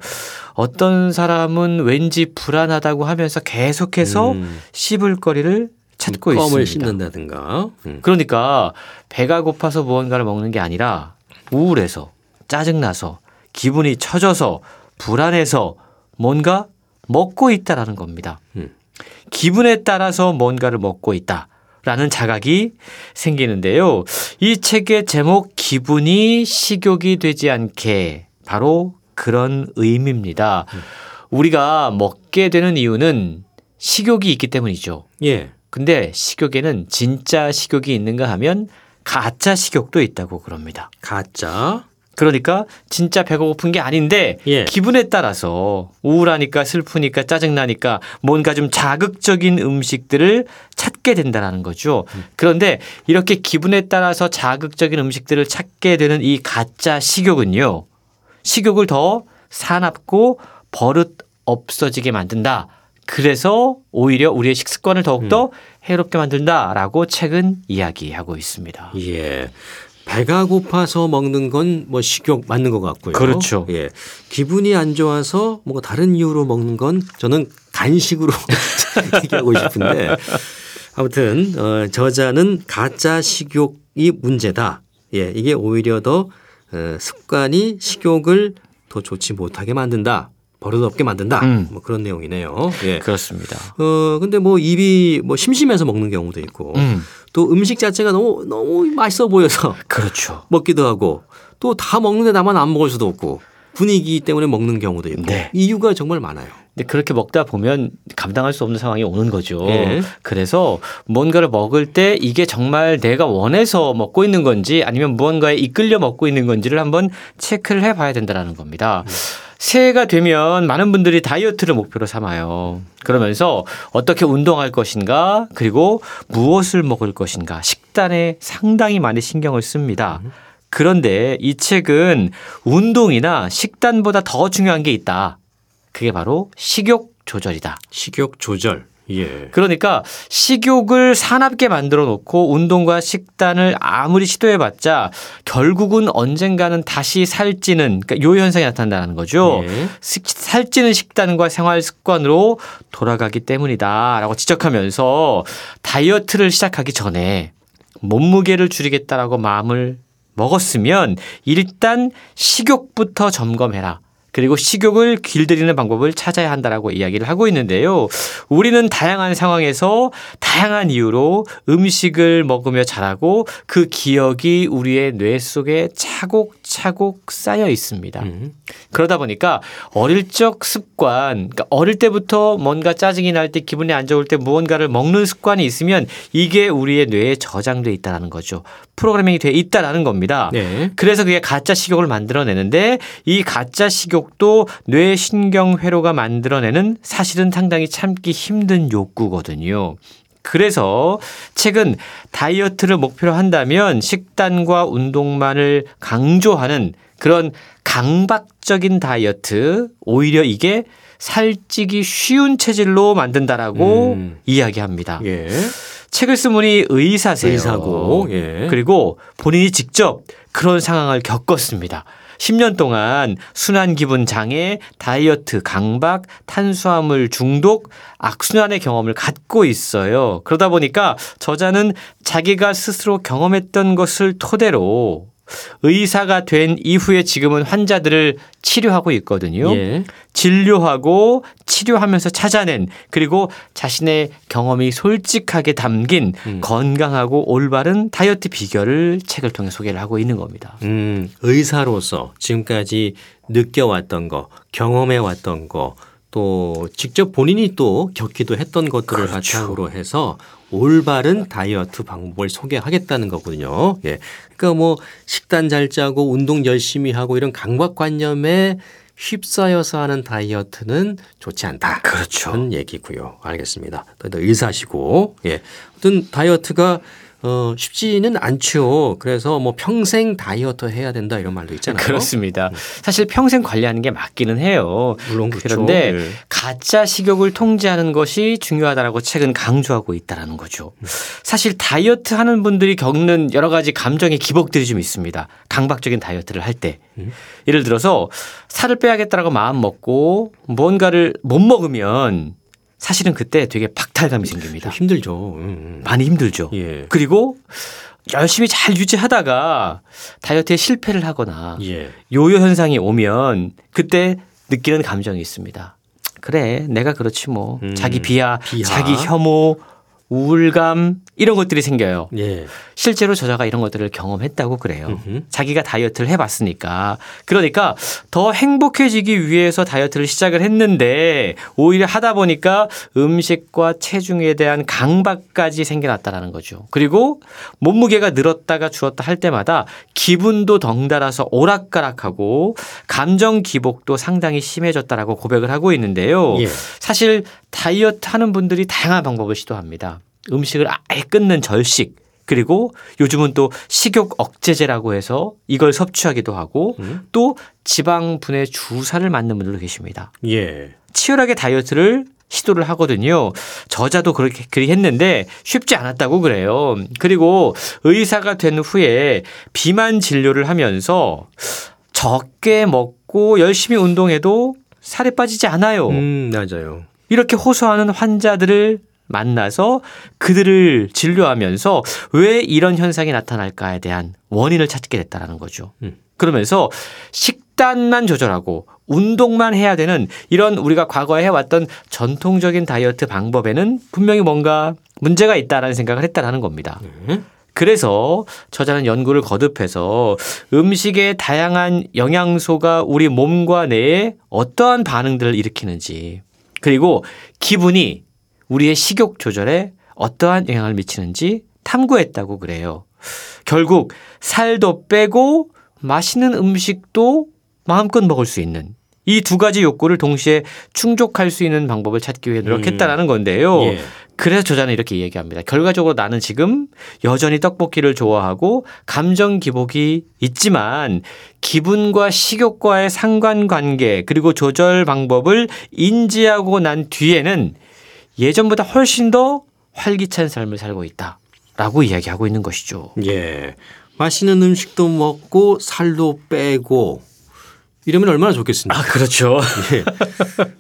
어떤 사람은 왠지 불안하다고 하면서 계속해서 음. 씹을 거리를 찾고 껌을 있습니다. 씹는다든가. 음. 그러니까 배가 고파서 무언가를 먹는 게 아니라 우울해서 짜증나서 기분이 처져서 불안해서 뭔가 먹고 있다라는 겁니다. 음. 기분에 따라서 뭔가를 먹고 있다. 라는 자각이 생기는데요. 이 책의 제목 기분이 식욕이 되지 않게 바로 그런 의미입니다. 우리가 먹게 되는 이유는 식욕이 있기 때문이죠. 예. 근데 식욕에는 진짜 식욕이 있는가 하면 가짜 식욕도 있다고 그럽니다. 가짜. 그러니까 진짜 배가 고픈 게 아닌데 예. 기분에 따라서 우울하니까 슬프니까 짜증나니까 뭔가 좀 자극적인 음식들을 찾게 된다라는 거죠. 그런데 이렇게 기분에 따라서 자극적인 음식들을 찾게 되는 이 가짜 식욕은요. 식욕을 더 사납고 버릇 없어지게 만든다. 그래서 오히려 우리의 식습관을 더욱더 해롭게 만든다라고 책은 이야기하고 있습니다. 예. 배가 고파서 먹는 건 뭐 식욕 맞는 것 같고요. 그렇죠. 예. 기분이 안 좋아서 뭔가 다른 이유로 먹는 건 저는 간식으로 얘기하고 싶은데 아무튼 어, 저자는 가짜 식욕이 문제다. 예. 이게 오히려 더 어, 습관이 식욕을 더 좋지 못하게 만든다. 버릇없게 만든다. 음. 뭐 그런 내용이네요. 예. 그렇습니다. 어 근데 뭐 입이 뭐 심심해서 먹는 경우도 있고 음. 또 음식 자체가 너무 너무 맛있어 보여서 그렇죠. 먹기도 하고 또 다 먹는데 나만 안 먹을 수도 없고 분위기 때문에 먹는 경우도 있고 네. 이유가 정말 많아요. 근데 그렇게 먹다 보면 감당할 수 없는 상황이 오는 거죠. 예. 그래서 뭔가를 먹을 때 이게 정말 내가 원해서 먹고 있는 건지 아니면 무언가에 이끌려 먹고 있는 건지를 한번 체크를 해 봐야 된다는 겁니다. 새해가 되면 많은 분들이 다이어트를 목표로 삼아요. 그러면서 어떻게 운동할 것인가 그리고 무엇을 먹을 것인가 식단에 상당히 많이 신경을 씁니다. 그런데 이 책은 운동이나 식단보다 더 중요한 게 있다. 그게 바로 식욕 조절이다. 식욕 조절. 예. 그러니까 식욕을 사납게 만들어 놓고 운동과 식단을 아무리 시도해 봤자 결국은 언젠가는 다시 살찌는 그러니까 요 현상이 나타난다는 거죠. 예. 식- 살찌는 식단과 생활 습관으로 돌아가기 때문이다라고 지적하면서 다이어트를 시작하기 전에 몸무게를 줄이겠다라고 마음을 먹었으면 일단 식욕부터 점검해라. 그리고 식욕을 길들이는 방법을 찾아야 한다라고 이야기를 하고 있는데요. 우리는 다양한 상황에서 다양한 이유로 음식을 먹으며 자라고 그 기억이 우리의 뇌 속에 차곡차곡 쌓여 있습니다. 음. 그러다 보니까 어릴 적 습관, 그러니까 어릴 때부터 뭔가 짜증이 날 때 기분이 안 좋을 때 무언가를 먹는 습관이 있으면 이게 우리의 뇌에 저장돼 있다라는 거죠. 프로그래밍이 돼 있다라는 겁니다. 네. 그래서 그게 가짜 식욕을 만들어내는데 이 가짜 식욕 도 뇌 신경 회로가 만들어내는 사실은 상당히 참기 힘든 욕구거든요. 그래서 책은 다이어트를 목표로 한다면 식단과 운동만을 강조하는 그런 강박적인 다이어트 오히려 이게 살찌기 쉬운 체질로 만든다라고 음. 이야기합니다. 예. 책을 쓴 분이 의사세요. 의사고, 예. 그리고 본인이 직접 그런 상황을 겪었습니다. 10년 동안 순환 기분 장애, 다이어트 강박, 탄수화물 중독, 악순환의 경험을 갖고 있어요. 그러다 보니까 저자는 자기가 스스로 경험했던 것을 토대로 의사가 된 이후에 지금은 환자들을 치료하고 있거든요. 예. 진료하고 치료하면서 찾아낸 그리고 자신의 경험이 솔직하게 담긴 음. 건강하고 올바른 다이어트 비결을 책을 통해 소개를 하고 있는 겁니다. 음, 의사로서 지금까지 느껴왔던 거, 경험해왔던 거, 또 직접 본인이 또 겪기도 했던 것들을 그렇죠. 바탕으로 해서 올바른 다이어트 방법을 소개하겠다는 거거든요. 예. 그러니까 뭐 식단 잘 짜고 운동 열심히 하고 이런 강박관념에 휩싸여서 하는 다이어트는 좋지 않다. 그렇죠. 그런 얘기고요. 알겠습니다. 또 의사시고, 예. 어떤 다이어트가 어, 쉽지는 않죠. 그래서 뭐 평생 다이어트 해야 된다 이런 말도 있잖아요. 그렇습니다. 사실 평생 관리하는 게 맞기는 해요. 물론 그렇죠. 그런데 예. 가짜 식욕을 통제하는 것이 중요하다라고 책은 강조하고 있다라는 거죠. 사실 다이어트 하는 분들이 겪는 여러 가지 감정의 기복들이 좀 있습니다. 강박적인 다이어트를 할 때. 음. 예를 들어서 살을 빼야겠다라고 마음 먹고 뭔가를 못 먹으면 사실은 그때 되게 박탈감이 생깁니다. 좀 힘들죠. 음, 많이 힘들죠. 음. 예. 그리고 열심히 잘 유지하다가 다이어트에 실패를 하거나 예. 요요 현상이 오면 그때 느끼는 감정이 있습니다. 그래, 내가 그렇지 뭐. 음, 자기 비하, 비하. 자기 혐오, 우울감 이런 것들이 생겨요. 예. 실제로 저자가 이런 것들을 경험했다고 그래요. 음흠. 자기가 다이어트를 해봤으니까. 그러니까 더 행복해지기 위해서 다이어트를 시작을 했는데 오히려 하다 보니까 음식과 체중에 대한 강박까지 생겨났다라는 거죠. 그리고 몸무게가 늘었다가 줄었다 할 때마다 기분도 덩달아서 오락가락하고 감정 기복도 상당히 심해졌다라고 고백을 하고 있는데요. 예. 사실 다이어트 하는 분들이 다양한 방법을 시도합니다. 음식을 아예 끊는 절식, 그리고 요즘은 또 식욕 억제제라고 해서 이걸 섭취하기도 하고 음. 또 지방 분해 주사를 맞는 분들도 계십니다. 예. 치열하게 다이어트를 시도를 하거든요. 저자도 그렇게 그리 했는데 쉽지 않았다고 그래요. 그리고 의사가 된 후에 비만 진료를 하면서 적게 먹고 열심히 운동해도 살이 빠지지 않아요. 음, 맞아요. 이렇게 호소하는 환자들을 만나서 그들을 진료하면서 왜 이런 현상이 나타날까에 대한 원인을 찾게 됐다라는 거죠. 음. 그러면서 식단만 조절하고 운동만 해야 되는 이런 우리가 과거에 해왔던 전통적인 다이어트 방법에는 분명히 뭔가 문제가 있다라는 생각을 했다라는 겁니다. 음. 그래서 저자는 연구를 거듭해서 음식의 다양한 영양소가 우리 몸과 뇌에 어떠한 반응들을 일으키는지 그리고 기분이 우리의 식욕 조절에 어떠한 영향을 미치는지 탐구했다고 그래요. 결국 살도 빼고 맛있는 음식도 마음껏 먹을 수 있는 이 두 가지 욕구를 동시에 충족할 수 있는 방법을 찾기 위해 노력했다라는 건데요. 예. 그래서 저자는 이렇게 얘기합니다. 결과적으로 나는 지금 여전히 떡볶이를 좋아하고 감정 기복이 있지만 기분과 식욕과의 상관관계 그리고 조절 방법을 인지하고 난 뒤에는 예전보다 훨씬 더 활기찬 삶을 살고 있다. 라고 이야기하고 있는 것이죠. 예. 맛있는 음식도 먹고 살도 빼고 이러면 얼마나 좋겠습니까? 아, 그렇죠. 예.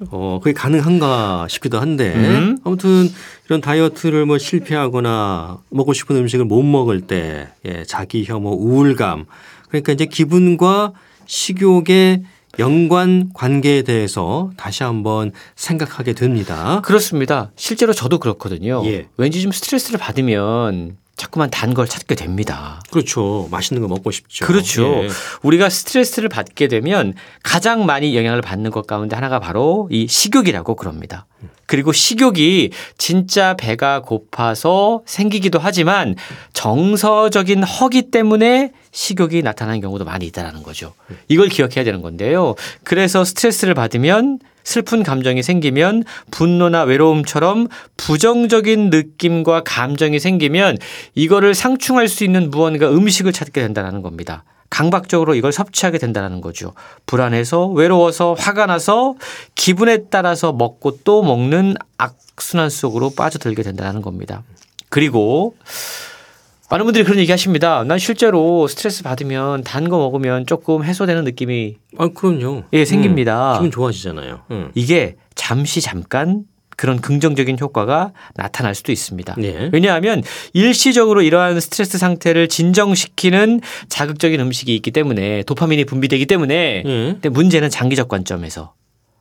어, 그게 가능한가 싶기도 한데 음. 아무튼 이런 다이어트를 뭐 실패하거나 먹고 싶은 음식을 못 먹을 때 예, 자기 혐오, 우울감 그러니까 이제 기분과 식욕의 연관 관계에 대해서 다시 한번 생각하게 됩니다. 그렇습니다. 실제로 저도 그렇거든요. 예. 왠지 좀 스트레스를 받으면 자꾸만 단 걸 찾게 됩니다. 그렇죠. 맛있는 거 먹고 싶죠. 그렇죠. 예. 우리가 스트레스를 받게 되면 가장 많이 영향을 받는 것 가운데 하나가 바로 이 식욕이라고 그럽니다. 그리고 식욕이 진짜 배가 고파서 생기기도 하지만 정서적인 허기 때문에 식욕이 나타나는 경우도 많이 있다라는 거죠. 이걸 기억해야 되는 건데요. 그래서 스트레스를 받으면 슬픈 감정이 생기면 분노나 외로움처럼 부정적인 느낌과 감정이 생기면 이거를 상충할 수 있는 무언가 음식을 찾게 된다는 겁니다. 강박적으로 이걸 섭취하게 된다는 거죠. 불안해서 외로워서 화가 나서 기분에 따라서 먹고 또 먹는 악순환 속으로 빠져들게 된다는 겁니다. 그리고 많은 분들이 그런 얘기 하십니다. 난 실제로 스트레스 받으면 단 거 먹으면 조금 해소되는 느낌이 아, 그럼요. 예, 생깁니다. 음, 기분 좋아지잖아요. 음. 이게 잠시 잠깐 그런 긍정적인 효과가 나타날 수도 있습니다. 예. 왜냐하면 일시적으로 이러한 스트레스 상태를 진정시키는 자극적인 음식이 있기 때문에 도파민이 분비되기 때문에 예. 근데 문제는 장기적 관점에서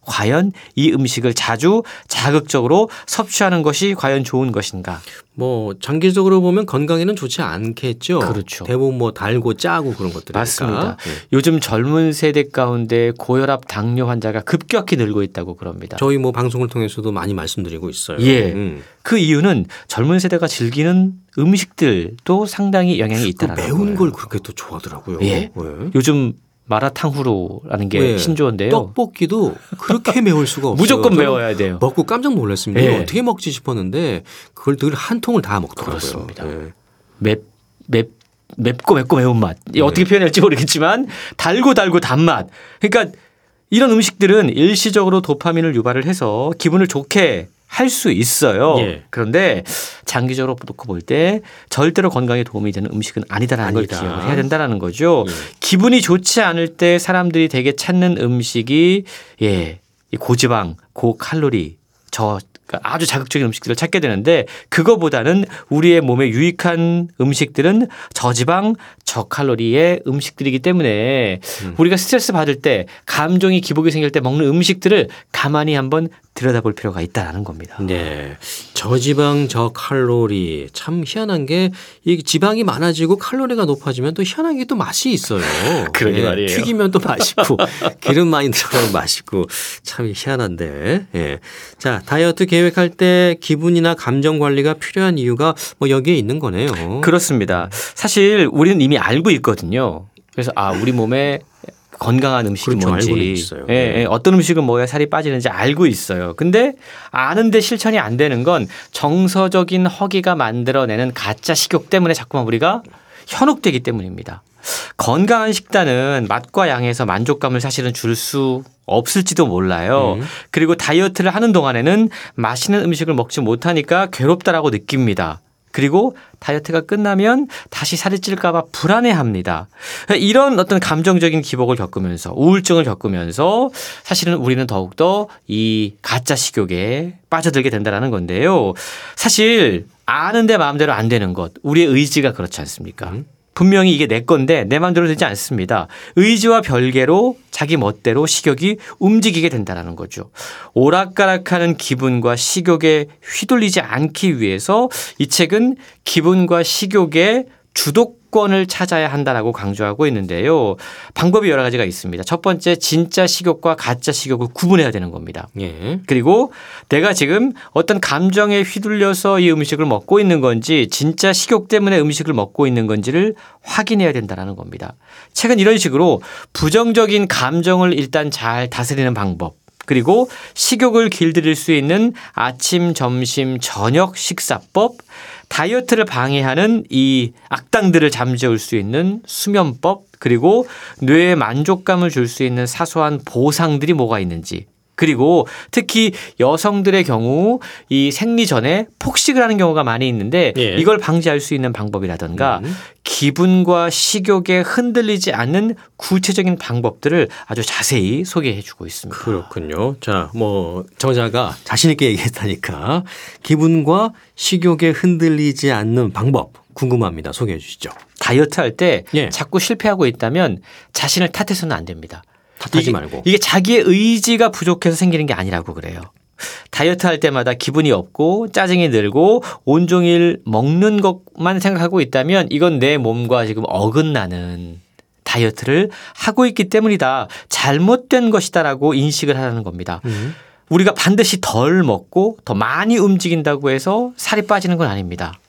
과연 이 음식을 자주 자극적으로 섭취하는 것이 과연 좋은 것인가? 뭐 장기적으로 보면 건강에는 좋지 않겠죠. 그렇죠. 대부분 뭐 달고 짜고 그런 것들 맞습니다. 요즘 젊은 세대 가운데 고혈압 당뇨 환자가 급격히 늘고 있다고 그럽니다. 저희 뭐 방송을 통해서도 많이 말씀드리고 있어요. 예. 음. 그 이유는 젊은 세대가 즐기는 음식들도 상당히 영향이 그 있다는 매운 거예요. 걸 그렇게 또 좋아하더라고요. 예. 요즘 마라탕후루라는 게 네. 신조어인데요. 떡볶이도 그렇게 매울 수가 없어요. 무조건 매워야 돼요. 먹고 깜짝 놀랐습니다. 예. 이거 어떻게 먹지 싶었는데 그걸 늘 한 통을 다 먹더라고요. 그렇습니다. 예. 맵, 맵, 맵고 맵고 매운맛. 네. 어떻게 표현할지 모르겠지만 달고 달고 단맛. 그러니까 이런 음식들은 일시적으로 도파민을 유발을 해서 기분을 좋게 할 수 있어요. 예. 그런데 장기적으로 놓고 볼 때 절대로 건강에 도움이 되는 음식은 아니다라는 걸 아니다. 기억을 해야 된다라는 거죠. 예. 기분이 좋지 않을 때 사람들이 되게 찾는 음식이 예, 이 고지방, 고칼로리, 저 그러니까 아주 자극적인 음식들을 찾게 되는데 그거보다는 우리의 몸에 유익한 음식들은 저지방, 저칼로리의 음식들이기 때문에 음. 우리가 스트레스 받을 때 감정이 기복이 생길 때 먹는 음식들을 가만히 한번 들여다볼 필요가 있다라는 겁니다. 네. 저지방 저칼로리 참 희한한 게 이 지방이 많아지고 칼로리가 높아지면 또 희한하게 또 맛이 있어요. 그러게 예, 말이에요. 튀기면 또 맛있고 기름 많이 들어가면 맛있고 참 희한한데. 예. 자, 다이어트 계획할 때 기분이나 감정 관리가 필요한 이유가 뭐 여기에 있는 거네요. 그렇습니다. 사실 우리는 이미 알고 있거든요. 그래서 아 우리 몸에 건강한 음식이 그렇죠. 뭔지. 예, 네. 예, 어떤 음식을 먹어야 살이 빠지는지 알고 있어요. 근데 아는데 실천이 안 되는 건 정서적인 허기가 만들어내는 가짜 식욕 때문에 자꾸만 우리가 현혹되기 때문입니다. 건강한 식단은 맛과 양에서 만족감을 사실은 줄 수 없을지도 몰라요. 음. 그리고 다이어트를 하는 동안에는 맛있는 음식을 먹지 못하니까 괴롭다라고 느낍니다. 그리고 다이어트가 끝나면 다시 살이 찔까봐 불안해합니다. 이런 어떤 감정적인 기복을 겪으면서 우울증을 겪으면서 사실은 우리는 더욱더 이 가짜 식욕에 빠져들게 된다는 건데요. 사실 아는데 마음대로 안 되는 것, 우리의 의지가 그렇지 않습니까? 분명히 이게 내 건데 내 마음대로 되지 않습니다. 의지와 별개로 자기 멋대로 식욕이 움직이게 된다는 거죠. 오락가락하는 기분과 식욕에 휘둘리지 않기 위해서 이 책은 기분과 식욕의 주 도권을 찾아야 한다라고 강조하고 있는데요. 방법이 여러 가지가 있습니다. 첫 번째, 진짜 식욕과 가짜 식욕을 구분해야 되는 겁니다. 예. 그리고 내가 지금 어떤 감정에 휘둘려서 이 음식을 먹고 있는 건지 진짜 식욕 때문에 음식을 먹고 있는 건지를 확인해야 된다는 겁니다. 책은 이런 식으로 부정적인 감정을 일단 잘 다스리는 방법 그리고 식욕을 길들일 수 있는 아침, 점심, 저녁 식사법 다이어트를 방해하는 이 악당들을 잠재울 수 있는 수면법 그리고 뇌에 만족감을 줄 수 있는 사소한 보상들이 뭐가 있는지 그리고 특히 여성들의 경우 이 생리 전에 폭식을 하는 경우가 많이 있는데 예. 이걸 방지할 수 있는 방법이라든가 음. 기분과 식욕에 흔들리지 않는 구체적인 방법들을 아주 자세히 소개해 주고 있습니다. 그렇군요. 자, 뭐 저자가 자신 있게 얘기했다니까 기분과 식욕에 흔들리지 않는 방법 궁금합니다. 소개해 주시죠. 다이어트 할때 예. 자꾸 실패하고 있다면 자신을 탓해서는 안 됩니다. 탓하지 이게, 말고. 이게 자기의 의지가 부족해서 생기는 게 아니라고 그래요. 다이어트 할 때마다 기분이 없고 짜증이 들고 온종일 먹는 것만 생각하고 있다면 이건 내 몸과 지금 어긋나는 다이어트를 하고 있기 때문이다. 잘못된 것이다라고 인식을 하라는 겁니다. 음. 우리가 반드시 덜 먹고 더 많이 움직인다고 해서 살이 빠지는 건 아닙니다.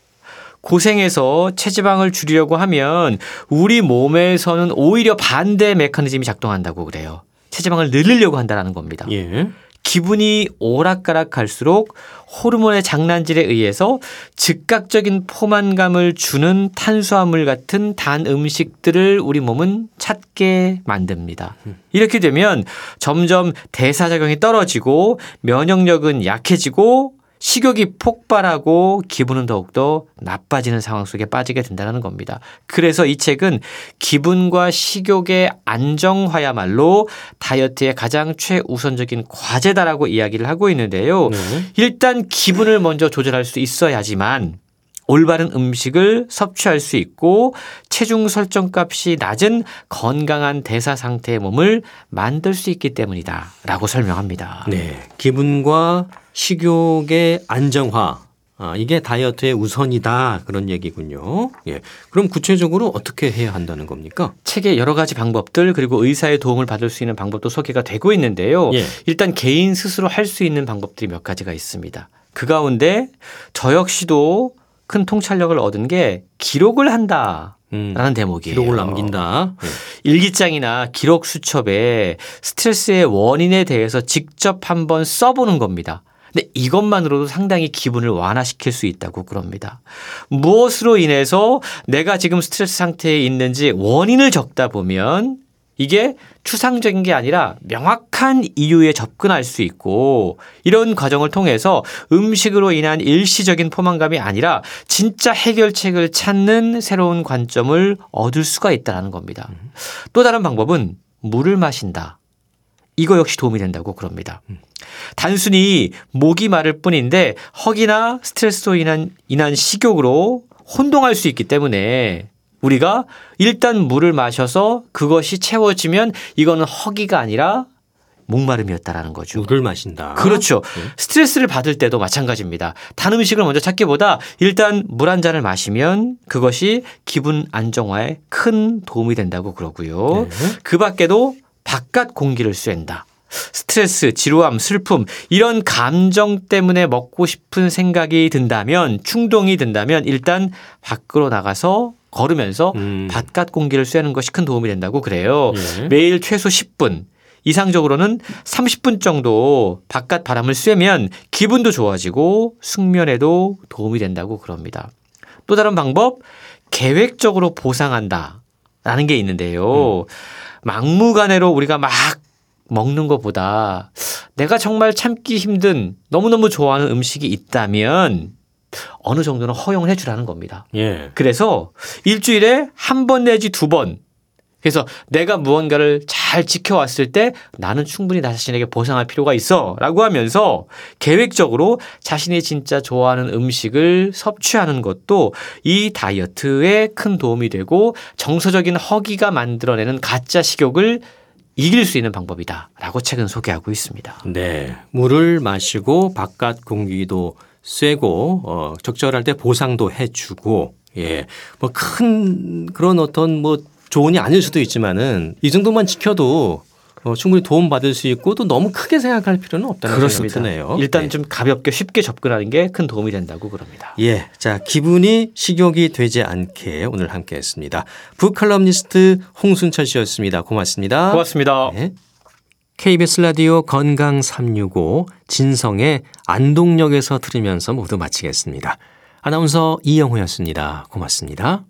고생해서 체지방을 줄이려고 하면 우리 몸에서는 오히려 반대 메커니즘이 작동한다고 그래요. 체지방을 늘리려고 한다는 겁니다. 예. 기분이 오락가락 할수록 호르몬의 장난질에 의해서 즉각적인 포만감을 주는 탄수화물 같은 단 음식들을 우리 몸은 찾게 만듭니다. 이렇게 되면 점점 대사작용이 떨어지고 면역력은 약해지고 식욕이 폭발하고 기분은 더욱더 나빠지는 상황 속에 빠지게 된다는 겁니다. 그래서 이 책은 기분과 식욕의 안정화야말로 다이어트의 가장 최우선적인 과제다라고 이야기를 하고 있는데요. 네. 일단 기분을 먼저 조절할 수 있어야지만 올바른 음식을 섭취할 수 있고 체중 설정 값이 낮은 건강한 대사 상태의 몸을 만들 수 있기 때문이다라고 설명합니다. 네. 기분과 식욕의 안정화. 아, 이게 다이어트의 우선이다. 그런 얘기군요. 예. 그럼 구체적으로 어떻게 해야 한다는 겁니까? 책의 여러 가지 방법들 그리고 의사의 도움을 받을 수 있는 방법도 소개가 되고 있는데요. 예. 일단 개인 스스로 할 수 있는 방법들이 몇 가지가 있습니다. 그 가운데 저 역시도 큰 통찰력을 얻은 게 기록을 한다. 음. 라는 대목이에요. 기록을 남긴다. 예. 일기장이나 기록 수첩에 스트레스의 원인에 대해서 직접 한번 써보는 겁니다. 근데 이것만으로도 상당히 기분을 완화시킬 수 있다고 그럽니다. 무엇으로 인해서 내가 지금 스트레스 상태에 있는지 원인을 적다 보면 이게 추상적인 게 아니라 명확한 이유에 접근할 수 있고 이런 과정을 통해서 음식으로 인한 일시적인 포만감이 아니라 진짜 해결책을 찾는 새로운 관점을 얻을 수가 있다는 겁니다. 또 다른 방법은 물을 마신다. 이거 역시 도움이 된다고 그럽니다. 단순히 목이 마를 뿐인데 허기나 스트레스로 인한, 인한 식욕으로 혼동할 수 있기 때문에 우리가 일단 물을 마셔서 그것이 채워지면 이거는 허기가 아니라 목마름이었다라는 거죠. 물을 마신다. 그렇죠. 스트레스를 받을 때도 마찬가지입니다. 단 음식을 먼저 찾기보다 일단 물 한 잔을 마시면 그것이 기분 안정화에 큰 도움이 된다고 그러고요. 네. 그 밖에도 바깥 공기를 쐰다. 스트레스, 지루함, 슬픔 이런 감정 때문에 먹고 싶은 생각이 든다면 충동이 든다면 일단 밖으로 나가서 걸으면서 음. 바깥 공기를 쐬는 것이 큰 도움이 된다고 그래요. 예. 매일 최소 10분, 이상적으로는 30분 정도 바깥 바람을 쐬면 기분도 좋아지고 숙면에도 도움이 된다고 그럽니다. 또 다른 방법, 계획적으로 보상한다. 라는 게 있는데요. 막무가내로 우리가 막 먹는 것보다 내가 정말 참기 힘든 너무너무 좋아하는 음식이 있다면 어느 정도는 허용을 해주라는 겁니다. 예. 그래서 일주일에 한 번 내지 두 번. 그래서 내가 무언가를 잘 지켜왔을 때 나는 충분히 나 자신에게 보상할 필요가 있어 라고 하면서 계획적으로 자신이 진짜 좋아하는 음식을 섭취하는 것도 이 다이어트에 큰 도움이 되고 정서적인 허기가 만들어내는 가짜 식욕을 이길 수 있는 방법이다 라고 책은 소개하고 있습니다. 네. 물을 마시고 바깥 공기도 쐬고 어, 적절할 때 보상도 해주고 예. 뭐 큰 그런 어떤 뭐 조언이 아닐 수도 있지만은 이 정도만 지켜도 어, 충분히 도움 받을 수 있고 또 너무 크게 생각할 필요는 없다는 생각이 드네요. 일단 네. 좀 가볍게 쉽게 접근하는 게 큰 도움이 된다고 그럽니다. 예. 자, 기분이 식욕이 되지 않게 오늘 함께 했습니다. 북칼럼니스트 홍순철 씨였습니다. 고맙습니다. 고맙습니다. 네. KBS 라디오 건강 365 진성의 안동역에서 들으면서 모두 마치겠습니다. 아나운서 이영호였습니다. 고맙습니다.